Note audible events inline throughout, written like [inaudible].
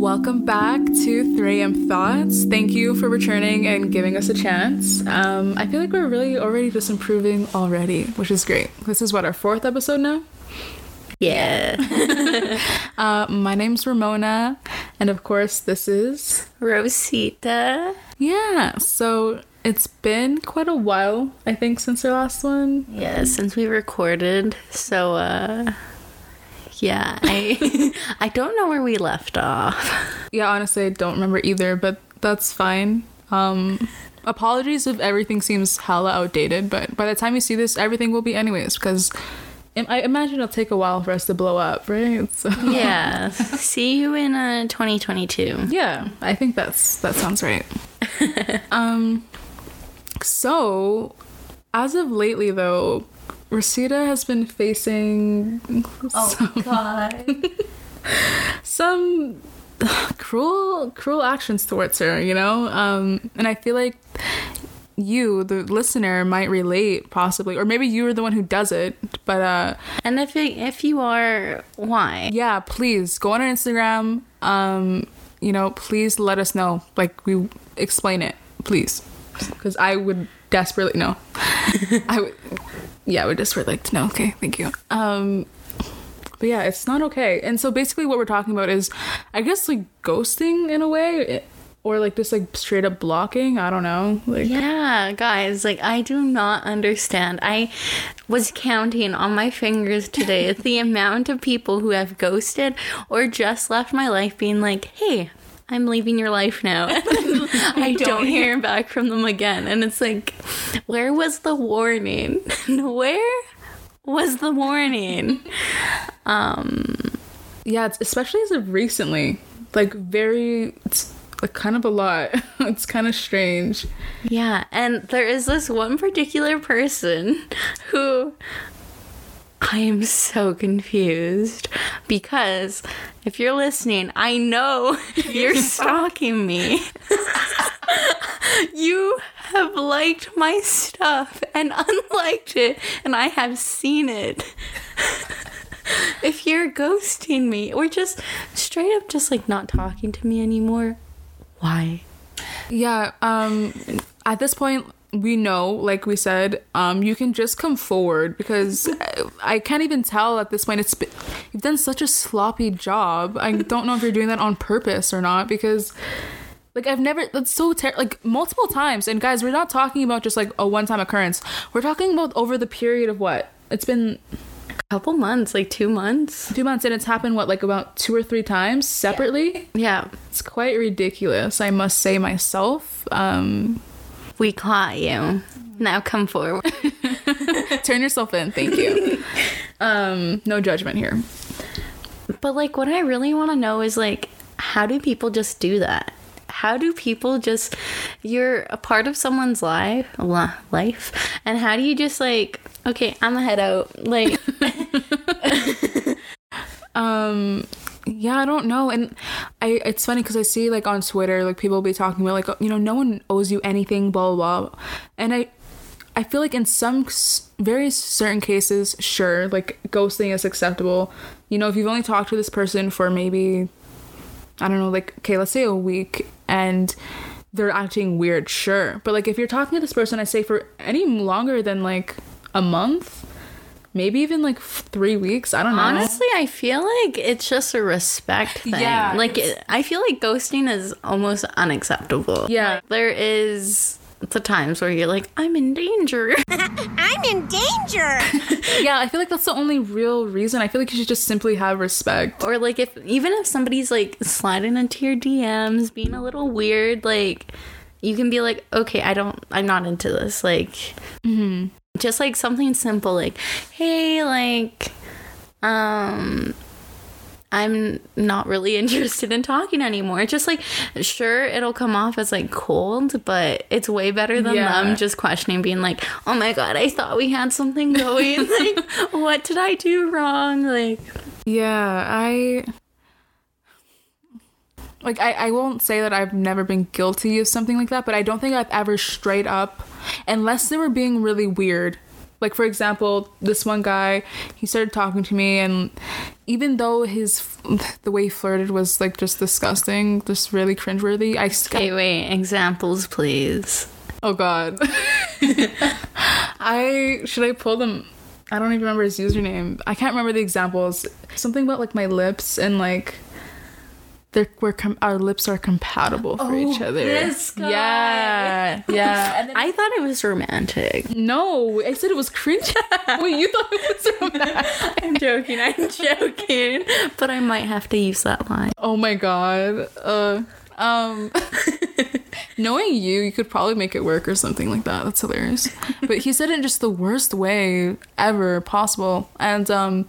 Welcome back to 3am Thoughts. Thank you for returning and giving us a chance. Um, I feel like we're really already just improving already, which is great. This is what, our fourth episode now? Yeah. [laughs] Uh, my name's Ramona, and of course, this is. Rosita. Yeah, so it's been quite a while, I think, since our last one. Yeah, since we recorded. So uh yeah, I [laughs] I don't know where we left off. Yeah, honestly, I don't remember either, but that's fine. Um, apologies if everything seems hella outdated, but by the time you see this, everything will be anyways, because I imagine it'll take a while for us to blow up, right? [laughs] So, Yeah. See you in uh 2022. yeah, I think that's that sounds right. [laughs] um, so as of lately, though, Rosita has been facing some, god. [laughs] some cruel cruel actions towards her you know um and i feel like you the listener might relate possibly or maybe you are the one who does it but uh And if it, if you are why? yeah please go on our instagram um you know please let us know like we explain it please because i would desperately know [laughs] i would yeah i would desperately like to know okay thank you um but yeah it's not okay and so basically what we're talking about is i guess like ghosting in a way or like just like straight up blocking i don't know like Yeah, guys, like I do not understand. I was counting on my fingers today [laughs] the amount of people who have ghosted or just left my life being like, "Hey, I'm leaving your life now." [laughs] [laughs] I don't hear back from them again. And it's like, where was the warning? [laughs] where was the warning? Um, yeah it's especially as of recently like very it's like kind of a lot it's kind of strange Yeah, and there is this one particular person who I am so confused because if you're listening, I know [laughs] you're [laughs] stalking me. [laughs] you have liked my stuff and unliked it, and I have seen it. if you're ghosting me or just straight up just like not talking to me anymore, why? Yeah, um at this point we know, like we said, um you can just come forward because I, I can't even tell at this point it's been, you've done such a sloppy job. I don't know if you're doing that on purpose or not because like I've never that's so ter- like multiple times and guys, we're not talking about just like a one-time occurrence. We're talking about over the period of what? It's been a couple months, like two months. two months and it's happened what like about two or three times separately. Yeah, It's quite ridiculous, I must say myself. Um we caught you. Now come forward. [laughs] turn yourself in thank you [laughs] um no judgment here But like, what I really want to know is like, how do people just do that? How do people just? You're a part of someone's life, life, and how do you just like? Okay, I'm gonna head out. Like, [laughs] um yeah i don't know and i it's funny because i see like on twitter like people be talking about like oh, you know no one owes you anything blah blah blah and i i feel like in some very certain cases sure like ghosting is acceptable you know if you've only talked to this person for maybe I don't know, like, okay, let's say a week and they're acting weird, sure. But like, if you're talking to this person, I say for any longer than like a month, maybe even like three weeks, I don't know. honestly, I feel like it's just a respect [laughs] thing. Yeah, like, it, I feel like ghosting is almost unacceptable. Yeah. Like, there is the times where you're like, I'm in danger. [laughs] I'm in danger. [laughs] yeah, I feel like that's the only real reason. I feel like you should just simply have respect. or like if even if somebody's like sliding into your DMs, being a little weird, like you can be like, okay, I don't, I'm not into this. Like, mm-hmm. Just like something simple, like, hey, like, um. I'm not really [laughs] interested in talking anymore. Just like, sure, it'll come off as like cold, but it's way better than Yeah. them just questioning, being like, oh my god, I thought we had something going. [laughs] like, what did I do wrong? Like, Yeah, I. Like, I, I won't say that I've never been guilty of something like that, but I don't think I've ever straight up, unless they were being really weird. Like, for example, this one guy, he started talking to me, and even though his the way he flirted was like just disgusting, just really cringeworthy. I s- Okay, wait. Examples, please. oh god, [laughs] I should I pull them. I don't even remember his username. I can't remember the examples. Something about like my lips and like we're com- our lips are compatible for each other. this guy. Yeah, yeah. [laughs] And then- I thought it was romantic. no, I said it was cringe. [laughs] Wait, you thought it was romantic? [laughs] I'm joking. I'm joking. But I might have to use that line. Oh my god. Uh um knowing you, you could probably make it work or something like that. That's hilarious. But he said it in just the worst way ever possible. And um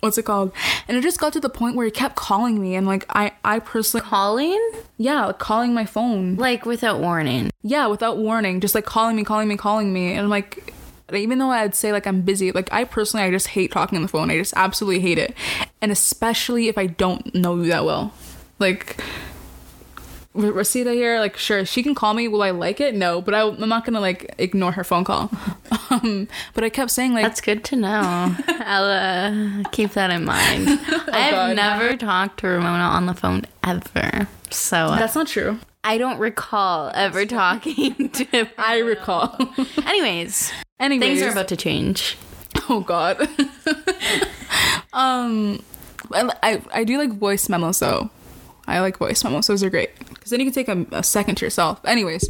what's it called? And it just got to the point where he kept calling me and like I I personally Calling? yeah, like calling my phone. Like without warning. Yeah, without warning, just like calling me, calling me, calling me. And I'm like even though I'd say like I'm busy, like I personally I just hate talking on the phone. I just absolutely hate it. And especially if I don't know you that well. Like Rosita here, like sure, she can call me. Will I like it? No, but I, I'm not gonna like ignore her phone call. [laughs] Um, but I kept saying like, That's good to know. [laughs] I'll uh, keep that in mind. [laughs] I've God. never talked to Ramona on the phone ever. So uh, that's not true. I don't recall ever talking to him. I recall. Anyways, Anyways, things are about to change. oh god. um, I, I I do like voice memos though. I like voice memos. Those are great because then you can take a, a second to yourself. Anyways,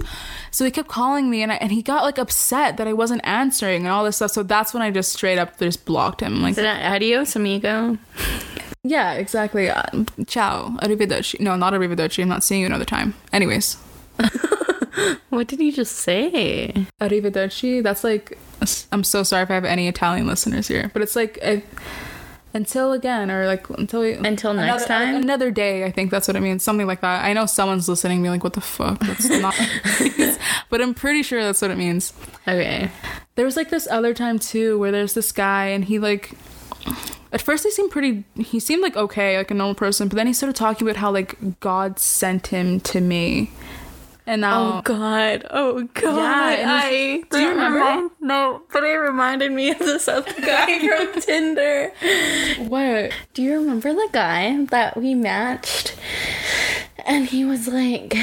so he kept calling me and I, and he got like upset that I wasn't answering and all this stuff. So that's when I just straight up just blocked him. Like, adios, amigo? [laughs] yeah, exactly. Uh, ciao, arrivederci. No, not arrivederci. I'm not seeing you another time. Anyways, [laughs] What did you just say? arrivederci. That's like I'm so sorry if I have any Italian listeners here, but it's like uh until again or like until we, Until next another, time? another day. I think that's what it means, something like that. I know someone's listening, me like, "What the fuck?" That's [laughs] not, but I'm pretty sure that's what it means. Okay. There was like this other time too where there's this guy and he like at first he seemed pretty he seemed like okay, like a normal person, but then he started talking about how like God sent him to me. And now Oh God! Oh God! Yeah, I do you remember? remind- no, but it reminded me of this other [laughs] guy from Tinder. what? Do you remember the guy that we matched? And he was like,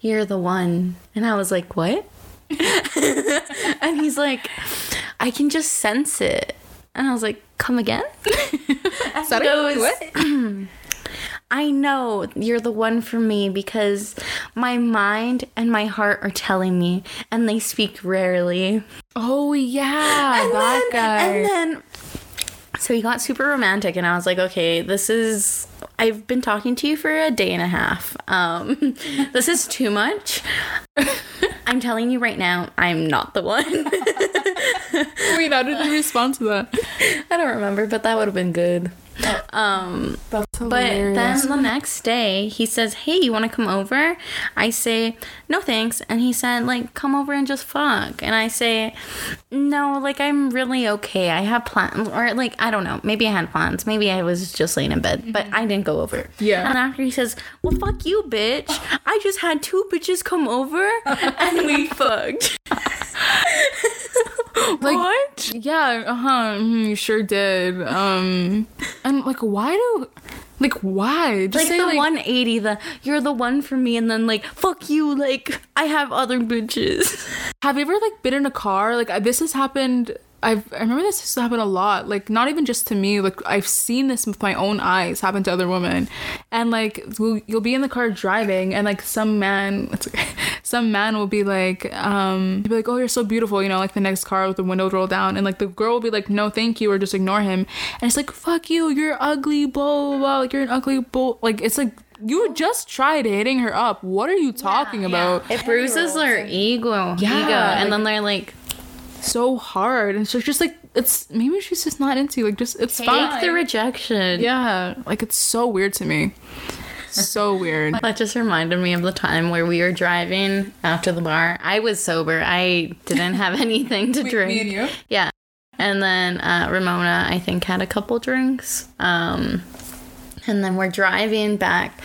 "You're the one," and I was like, "What?" [laughs] and he's like, "I can just sense it," and I was like, "Come again?" Is that goes- what? [clears throat] I know you're the one for me because my mind and my heart are telling me, and they speak rarely. Oh yeah, that guy. And then, so he got super romantic, and I was like, okay, this is. I've been talking to you for a day and a half. Um, [laughs] this is too much. I'm telling you right now, I'm not the one. [laughs] Wait, how did you respond to that? [laughs] I don't remember, but that would have been good. Um, But then the next day, he says, Hey, you want to come over? I say, No thanks. And he said, like, come over and just fuck. And I say, No, like, I'm really okay. I have plans. Or, like, I don't know. Maybe I had plans. Maybe I was just laying in bed, but I didn't go over. Yeah. And after he says, Well, fuck you, bitch. I just had two bitches come over [laughs] and we fucked. [laughs] Like, what? Yeah, uh huh. You sure did. Um, and like, why do, like, why? Just Like say the like, 180, the you're the one for me, and then like fuck you, like I have other bitches. [laughs] Have you ever like been in a car? Like, this has happened. I've I remember this has happened a lot. Like, not even just to me. Like, I've seen this with my own eyes happen to other women. And like, we'll, you'll be in the car driving, and like some man, it's okay, some man will be like, um, he'll be like, "Oh, you're so beautiful," you know, like the next car with the window rolled down, and like the girl will be like, "No, thank you," or just ignore him. And it's like, "Fuck you, you're ugly," blah blah blah. Like you're an ugly bull. Like it's like. You just tried hitting her up. What are you talking about? It bruises their ego, Yeah, ego, and like- then they're like, so hard and so just like it's maybe she's just not into you like just it's take fine the rejection. yeah like it's so weird to me so weird That just reminded me of the time where we were driving after the bar. I was sober. I didn't have [laughs] anything to drink. Me and you Yeah. And then uh, Ramona, I think, had a couple drinks. Um, and then we're driving back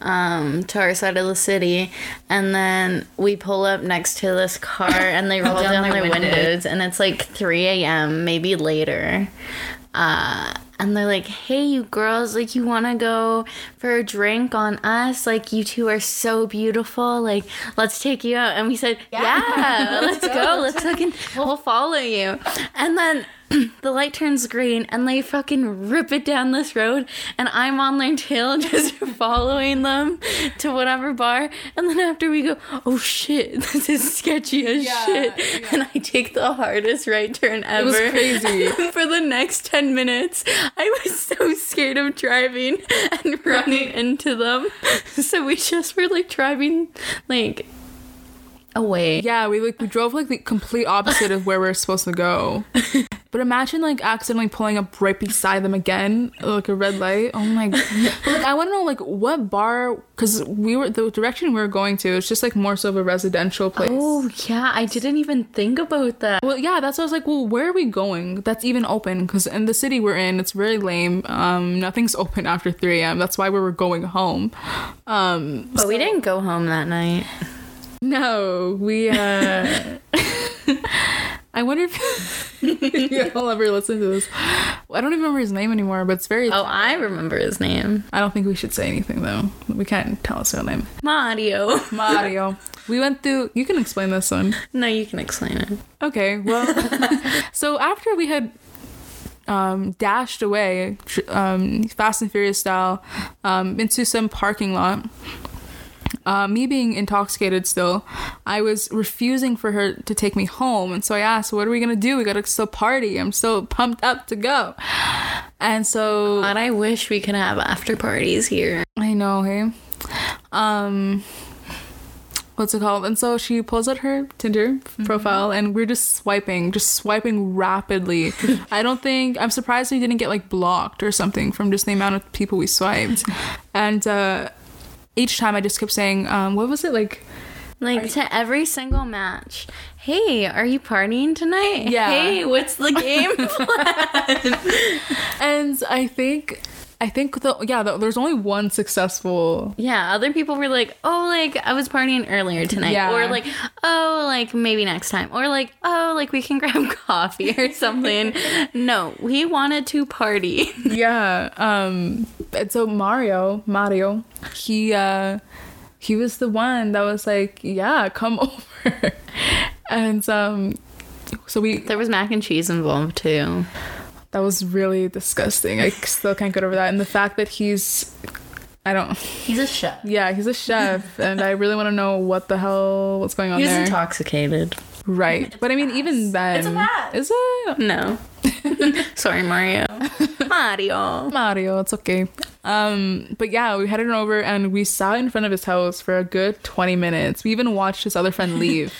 um, to our side of the city. And then we pull up next to this car and they [laughs] roll down, their windows. And it's like 3 a.m., maybe later. Uh, and they're like, "Hey, you girls, like, you want to go for a drink on us? Like, you two are so beautiful. Like, let's take you out." And we said, "Yeah, [laughs] let's go. Let's fucking, we'll follow you." And then [clears throat] the light turns green, and they fucking rip it down this road, and I'm on their tail [laughs] just following them to whatever bar. And then after we go, "Oh shit, [laughs] this is sketchy as Yeah, shit," and I take the hardest right turn ever. It was crazy. [laughs] For the next 10 minutes, I was so scared of driving and running into them. So we just were like driving like away. Yeah, we like we drove like the complete opposite of where we are supposed to go. But imagine like accidentally pulling up right beside them again, like a red light. Oh my god! [laughs] But, like I want to know like what bar because we were the direction we were going to. It's just like more so of a residential place. Oh, yeah, I didn't even think about that. Well, yeah, that's what I was like. Well, where are we going? That's even open because in the city we're in, it's very lame. Um, nothing's [laughs] open after three a.m. That's why we were going home. Um, But we didn't go home that night. no, we. uh [laughs] I wonder if [laughs] you'll ever listen to this. I don't even remember his name anymore, but it's very. Oh, I remember his name. I don't think we should say anything though. We can't tell his real name. Mario. [laughs] Mario. we went through. You can explain this one. No, you can explain it. Okay, well, [laughs] so after we had um, dashed away, um, Fast and Furious style, um, into some parking lot, uh, me being intoxicated still, I was refusing for her to take me home. And so I asked, What are we going to do? We got to still party. I'm so pumped up to go. And so God, I wish we could have after parties here. I know, hey. Um what's it called? And so she pulls out her Tinder profile and we're just swiping, just swiping rapidly. [laughs] I don't think I'm surprised we didn't get like blocked or something from just the amount of people we swiped. And uh each time I just kept saying, um, what was it like? Like to every single match. Hey, are you partying tonight? Yeah. Hey, what's the [laughs] game plan? And I think I think the yeah, the, there's only one successful yeah, other people were like, "Oh, like I was partying earlier tonight," Yeah. or like, "Oh, like maybe next time," or like, "Oh, like we can [laughs] grab coffee or [laughs] something." no, we wanted to party. [laughs] yeah um and so mario mario he uh he was the one that was like yeah come over and um so we there was mac and cheese involved too. That was really disgusting i still can't get over that and the fact that he's i don't He's a chef. yeah he's a chef [laughs] and i really want to know what the hell what's going on He was there intoxicated. right but i mean even then a pass. is it No. [laughs] Sorry, Mario. [laughs] Mario. Mario, it's okay. Um, but yeah, we headed over and we sat in front of his house for a good 20 minutes. We even watched his other friend leave.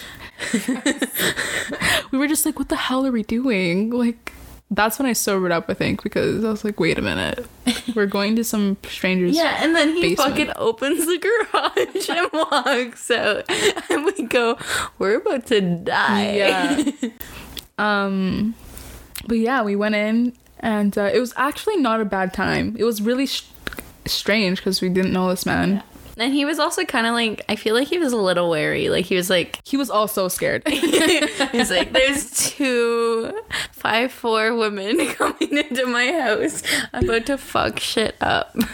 we were just like, what the hell are we doing? Like, that's when I sobered up, I think, because I was like, wait a minute. We're going to some strangers. Yeah, and then he Basement. fucking opens the garage and [laughs] walks out. And we go, we're about to die. Yeah. [laughs] um, but yeah, we went in and uh, it was actually not a bad time. It was really sh- strange because we didn't know this man. And he was also kind of like, I feel like he was a little wary. Like, he was like, He was also scared. [laughs] he's like, there's two five four women [laughs] coming into my house about to fuck shit up. [laughs]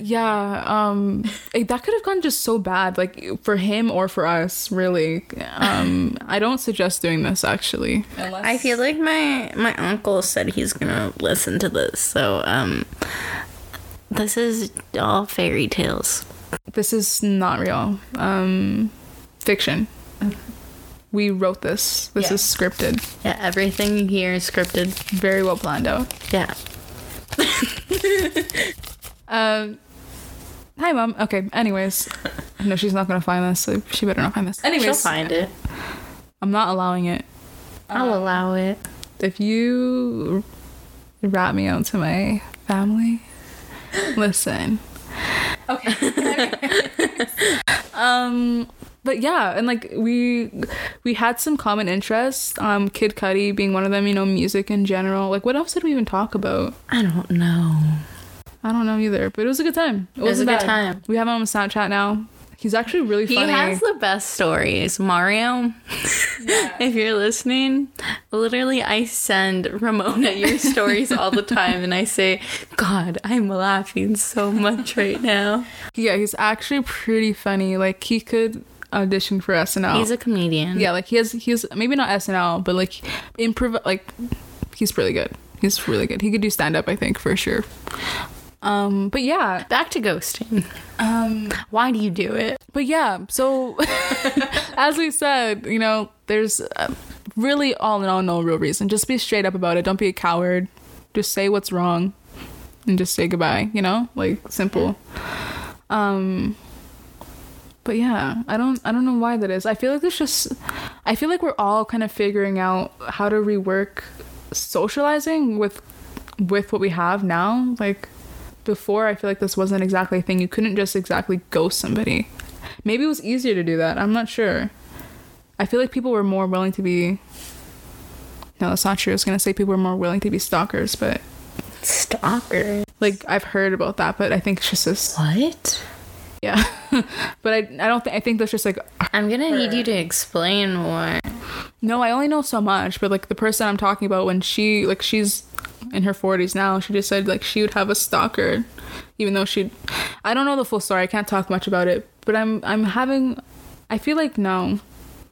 Yeah, um it- that could have gone just so bad like for him or for us, really. Um I don't suggest doing this actually. I feel like my my uncle said he's gonna listen to this, so um, this is all fairy tales. This is not real. Um fiction. We wrote this. This Yeah. is scripted. Yeah, everything you hear is scripted. Very well planned out. Yeah. [laughs] Um Hi mom. Okay, anyways. No, she's not gonna find this, so she better not find this. Anyways, She'll find it. I'm not allowing it. I'll allow it. If you rat me out to my family, listen. Okay. [laughs] [laughs] um but yeah, and like we we had some common interests. Um Kid Cudi being one of them, you know, music in general. Like what else did we even talk about? I don't know. I don't know either, but it was a good time. It, was a wasn't good time. We have him on Snapchat now. He's actually really funny. He has the best stories. Mario, [laughs] if you're listening, literally, I send Ramona your [laughs] stories all the time, and I say, God, I'm laughing so much right now. yeah, he's actually pretty funny. Like he could audition for SNL. He's a comedian. yeah, like he has he's maybe not SNL, but like improv like he's really good. He's really good. He could do stand up, I think, for sure. Um, but yeah, Back to ghosting. um, Why do you do it? but yeah. So [laughs] as we said, you know, there's uh, really all in all no real reason. Just be straight up about it. Don't be a coward. Just say what's wrong, and just say goodbye. You know, like simple. Um. But yeah, I don't I don't know why that is. I feel like it's just I feel like we're all kind of figuring out how to rework socializing with with what we have now. Like before I feel like this wasn't exactly a thing. You couldn't just exactly ghost somebody. Maybe it was easier to do that. I'm not sure. I feel like people were more willing to be No, that's not true. I was gonna say people were more willing to be stalkers, but stalkers. like I've heard about that, but I think it's just this What? yeah. [laughs] but I I don't think I think that's just like I'm gonna need you to explain more. No, I only know so much, but like the person I'm talking about when she like she's in her 40s now, she just said like she would have a stalker even though she I don't know the full story. I can't talk much about it, but I'm I'm having I feel like no.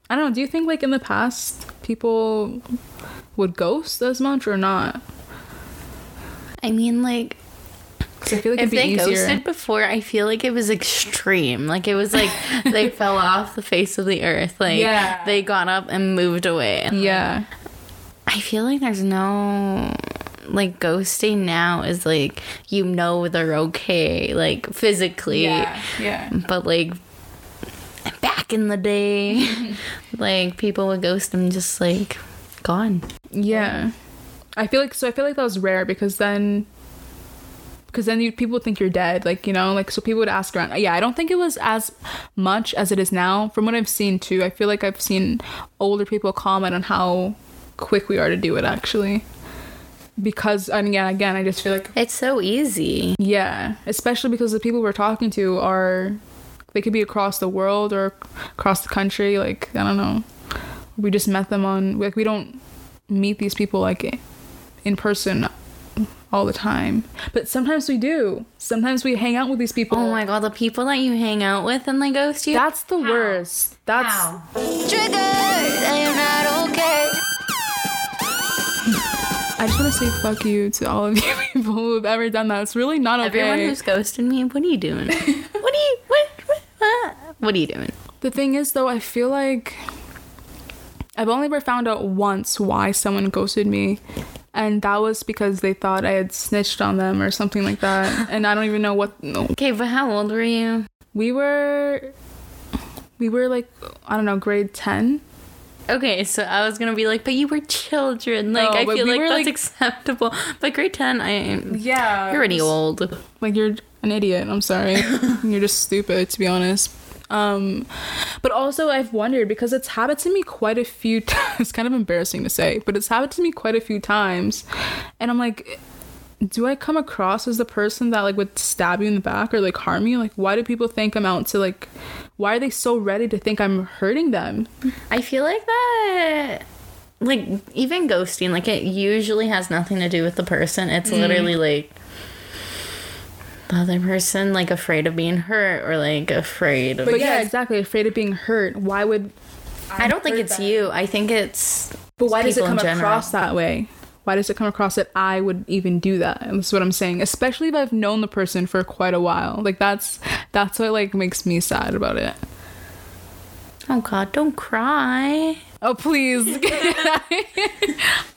I don't know, do you think like in the past people would ghost as much or not? I mean, like, I feel like if they easier. ghosted before, I feel like it was extreme. Like, it was like [laughs] they fell off the face of the earth. Like, Yeah. they got up and moved away. And yeah. I feel like there's no. Like, ghosting now is like, you know, they're okay, like, physically. Yeah. yeah. But, like, back in the day, [laughs] like, people would ghost them just, like, gone. Yeah. I feel like so I feel like that was rare because then because then you people would think you're dead like you know like so people would ask around yeah i don't think it was as much as it is now from what i've seen too i feel like i've seen older people comment on how quick we are to do it actually because and yeah again i just feel like It's so easy. yeah especially because the people we're talking to are they could be across the world or across the country like i don't know. We just met them on like we don't meet these people like in person all the time. But sometimes we do. Sometimes we hang out with these people. Oh my god, the people that you hang out with and they ghost you? that's the worst. That's Triggered, i just want to say fuck you to all of [laughs] you people who have ever done that it's really not okay Everyone who's ghosted me, what are you doing? [laughs] what are you what what, what what are you doing? The thing is, though, I feel like I've only ever found out once why someone ghosted me, and that was because they thought I had snitched on them or something like that. [laughs] And I don't even know what. No, Okay, but how old were you? we were, we were like I don't know, grade ten. Okay, so I was gonna be like, but you were children. Like No, I feel we like that's like- acceptable. But grade ten, I am. Yeah, you're already old. like you're an idiot i'm sorry [laughs] you're just stupid to be honest um but also i've wondered because it's happened to me quite a few [laughs] times it's kind of embarrassing to say but it's happened to me quite a few times and i'm like do i come across as the person that like would stab you in the back or like harm you? Like why do people think i'm out to like why are they so ready to think i'm hurting them? I feel like that like even ghosting, like it usually has nothing to do with the person. It's mm-hmm. literally like the other person like afraid of being hurt or like afraid of but yeah exactly afraid of being hurt. Why would I don't think it's you. I think it's But why does it come across that way? Why does it come across that I would even do that? And that's what I'm saying. Especially if I've known the person for quite a while. Like that's that's what like makes me sad about it. Oh god, don't cry. Oh please. [laughs]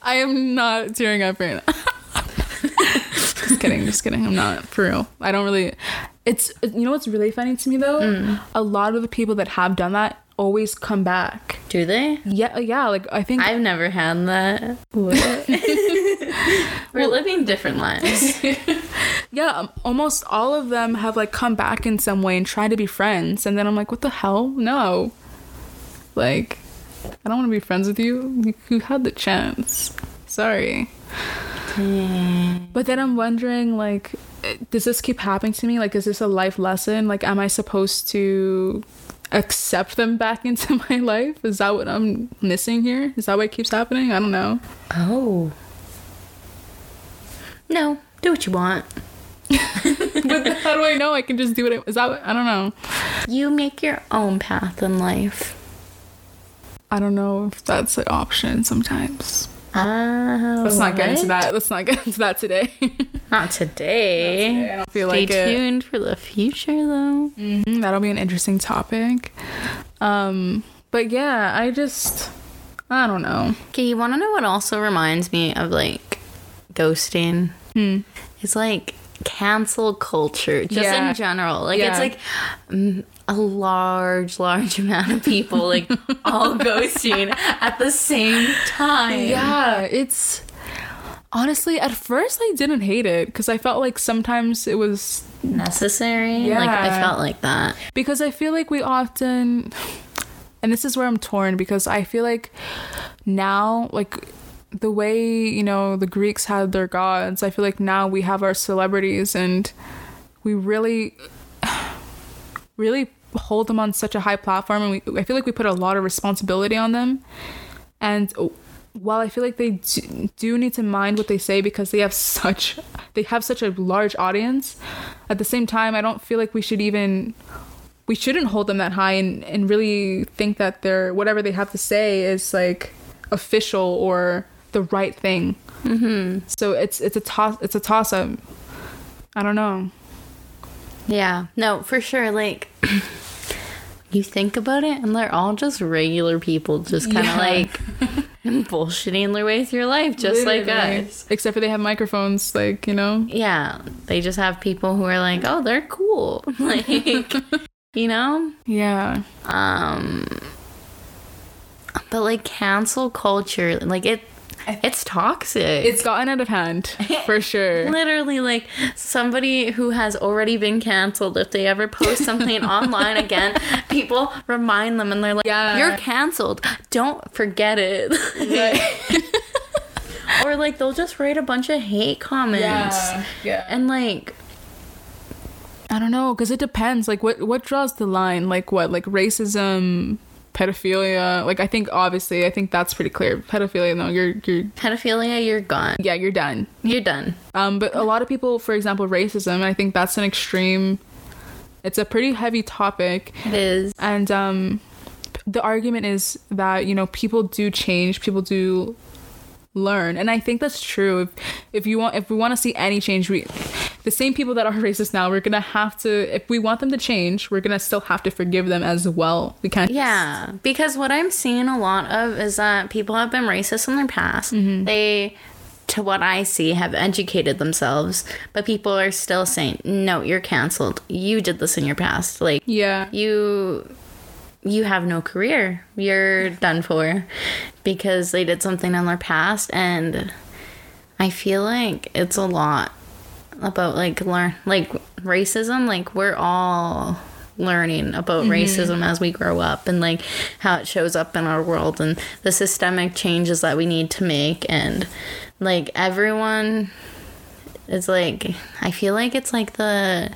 I am not tearing up right now. [laughs] just kidding, just kidding. I'm not for real. I don't really it's you know what's really funny to me though? Mm. A lot of the people that have done that always come back. Do they? Yeah, yeah, like I think I've never had that. What? [laughs] [laughs] We're living different lives. [laughs] Yeah, um, almost all of them have like come back in some way and tried to be friends, and then I'm like, what the hell? No, like, I don't want to be friends with you. You, had the chance. Sorry. But then I'm wondering, like, does this keep happening to me? Like, is this a life lesson? Like, am I supposed to accept them back [laughs] into my life? Is that what I'm missing here? Is that why it keeps happening? I don't know. Oh. No, do what you want. [laughs] but how do I know? I can just do it. Is that? what- I don't know. You make your own path in life. I don't know if that's an option sometimes. Oh, Let's not get into that. Let's not get into that today. [laughs] Not today. I don't feel Stay like it. tuned for the future, though. Mhm, That'll be an interesting topic. Um, but yeah, I just, I don't know. Okay, you want to know what also reminds me of like ghosting? Hmm. It's like cancel culture, just Yeah. in general. Like Yeah. it's like mm, a large, large [laughs] amount of people like all [laughs] ghosting at the same time. Yeah, it's honestly at first I didn't hate it because I felt like sometimes it was necessary. Like I felt like that. because I feel like we often and this is where I'm torn because I feel like now like the way, you know, the Greeks had their gods, I feel like now we have our celebrities and we really [sighs] really hold them on such a high platform and we I feel like we put a lot of responsibility on them. And while I feel like they do, do need to mind what they say because they have [laughs] such they have such a large audience, at the same time I don't feel like we should even we shouldn't hold them that high and, and really think that they're whatever they have to say is like official or the right thing. Mm-hmm. So it's it's a toss it's a toss up. I don't know. Yeah. No, for sure. Like [clears throat] you think about it and they're all just regular people just kind of Yeah. like [laughs] [laughs] bullshitting their way through life just like us. Except for they have microphones, like you know. Yeah, they just have people who are like, "Oh, they're cool." [laughs] Like, you know? Yeah. Um but like cancel culture, like it it's toxic. It's gotten out of hand for [laughs] sure. literally like somebody who has already been canceled if they ever post something [laughs] online again people remind them and they're like Yeah. you're canceled don't forget it [laughs] or like they'll just write a bunch of hate comments Yeah. and like I don't know, because it depends. Like, what what draws the line? Like, what? Like racism, pedophilia. Like, I think obviously, I think that's pretty clear. Pedophilia, no, you're you're pedophilia you're gone yeah, you're done. you're done Um, but a lot of people, for example, racism. I think that's an extreme. It's a pretty heavy topic, it is and um, the argument is that you know people do change, people do learn, and I think that's true. If if you want, if we want to see any change, we the same people that are [laughs] racist now, we're gonna have to. If we want them to change, we're gonna still have to forgive them as well. We can't. Yeah, because what I'm seeing a lot of is that people have been racist in their past. Mm-hmm. They, to what I see, have educated themselves, but people are still saying, "No, you're canceled. You did this in your past. Like Yeah. you, you have no career. You're done for because they did something in their past." And I feel like it's a lot about like learn like racism. Like we're all learning about mm-hmm. racism as we grow up and like how it shows up in our world and the systemic changes that we need to make and like everyone is like I feel like it's like the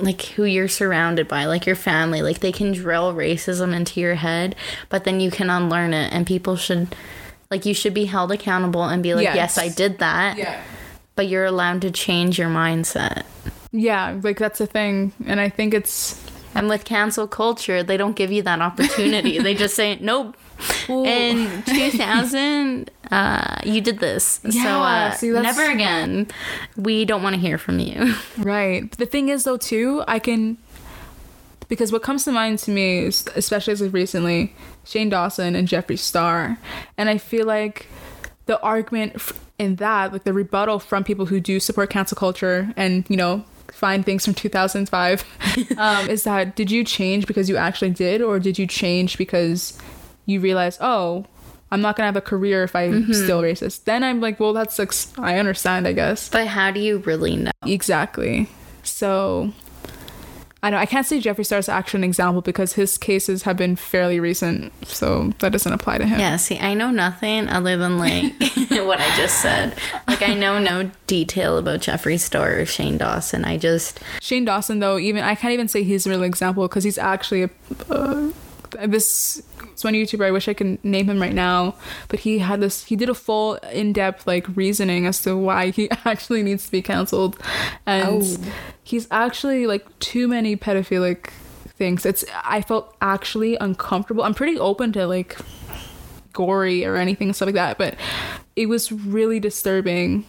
like who you're surrounded by, like your family, like they can drill racism into your head, but then you can unlearn it and people should like you should be held accountable and be like, Yes. "Yes, I did that." Yeah. But you're allowed to change your mindset. Yeah. Like that's the thing, and I think it's. And with cancel culture, they don't give you that opportunity. [laughs] they just say, "Nope." In [laughs] 2000, uh, you did this. so uh, see, never again. We don't want to hear from you. [laughs] Right. But the thing is, though, too, I can. Because what comes to mind to me, especially as of recently, Shane Dawson and Jeffree Star. And I feel like the argument in that, like the rebuttal from people who do support cancel culture and, you know, find things from 2005, [laughs] um, is that did you change because you actually did, or did you change because you realized, oh, I'm not gonna have a career if I'm still racist? Then I'm like, well, that's like, s- I understand, I guess. but how do you really know? Exactly. So I know I can't say Jeffree Star's actually an example because his cases have been fairly recent, so that doesn't apply to him. Yeah, see, I know nothing other than like [laughs] [laughs] what I just said. Like, I know no detail about Jeffree Star or Shane Dawson. I just, Shane Dawson, though, even I can't even say he's a real example because he's actually a uh, this. It's one YouTuber. I wish I could name him right now, but he had this. He did a full, in-depth like reasoning as to why he [laughs] actually needs to be canceled, and Oh. he's actually like too many pedophilic things. It's. I felt actually uncomfortable. I'm pretty open to like gory or anything stuff like that, but it was really disturbing.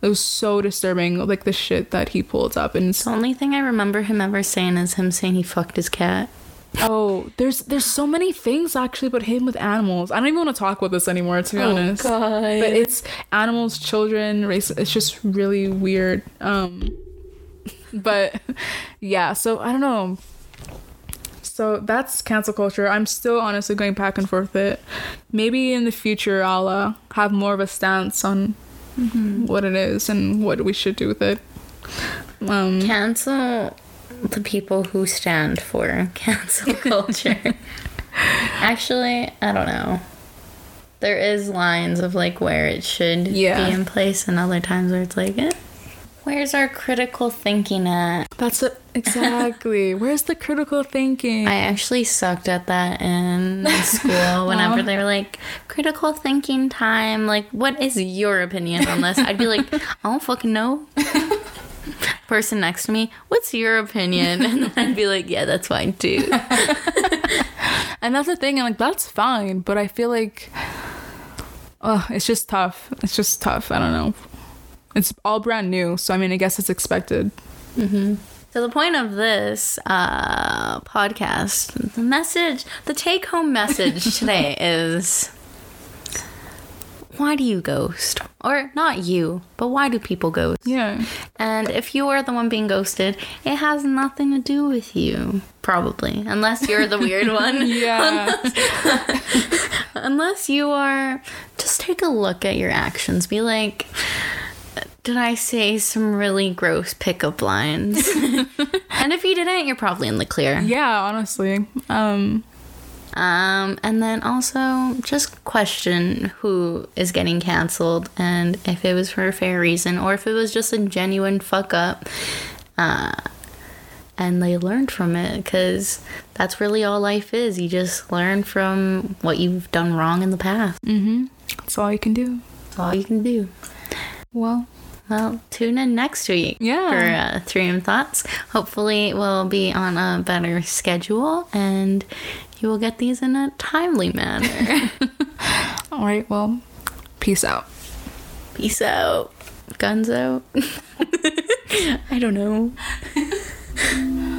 It was so disturbing, like the shit that he pulled up, and the only thing I remember him ever saying is him saying he fucked his cat. Oh, there's there's so many things actually about him with animals. I don't even want to talk about this anymore, to be honest. God. But it's animals, children, race. It's just really weird. Um, [laughs] but yeah, so I don't know. So that's cancel culture. I'm still honestly going back and forth with it. Maybe in the future I'll uh, have more of a stance on what it is and what we should do with it. Um, Cancel the people who stand for [laughs] cancel culture. Actually, I don't know. There is lines of like where it should Yeah. be in place, and other times where it's like, eh, where's our critical thinking at? That's it. Exactly. [laughs] Where's the critical thinking? I actually sucked at that in school [laughs] whenever Wow. they were like, critical thinking time. Like, what is your opinion on this? I'd be like, I don't fucking know. [laughs] Person next to me, what's your opinion? [laughs] And then I'd be like, yeah, that's fine too. [laughs] and that's the thing, I'm like that's fine, but I feel like, oh, it's just tough. It's just tough. I don't know. It's all brand new, so I mean, I guess it's expected. So the point of this uh, podcast, the message, the take-home message today is: Why do you ghost? Or not you, but why do people ghost? Yeah. And if you are the one being ghosted, it has nothing to do with you, probably, unless you're the weird [laughs] one. Yeah. [laughs] Unless you are, just take a look at your actions. Be like, did I say some really gross pickup lines? [laughs] and if you didn't, you're probably in the clear. yeah. Honestly. Um. Um, and then also just question who is getting canceled and if it was for a fair reason or if it was just a genuine fuck up. Uh, and they learned from it because that's really all life is. You just learn from what you've done wrong in the past. That's all you can do. That's all you can do. Well. Well, tune in next week Yeah. for uh, Three M Thoughts. Hopefully, we'll be on a better schedule and you will get these in a timely manner. [laughs] All right. Well. Peace out. Peace out. Guns out. [laughs] I don't know. [laughs]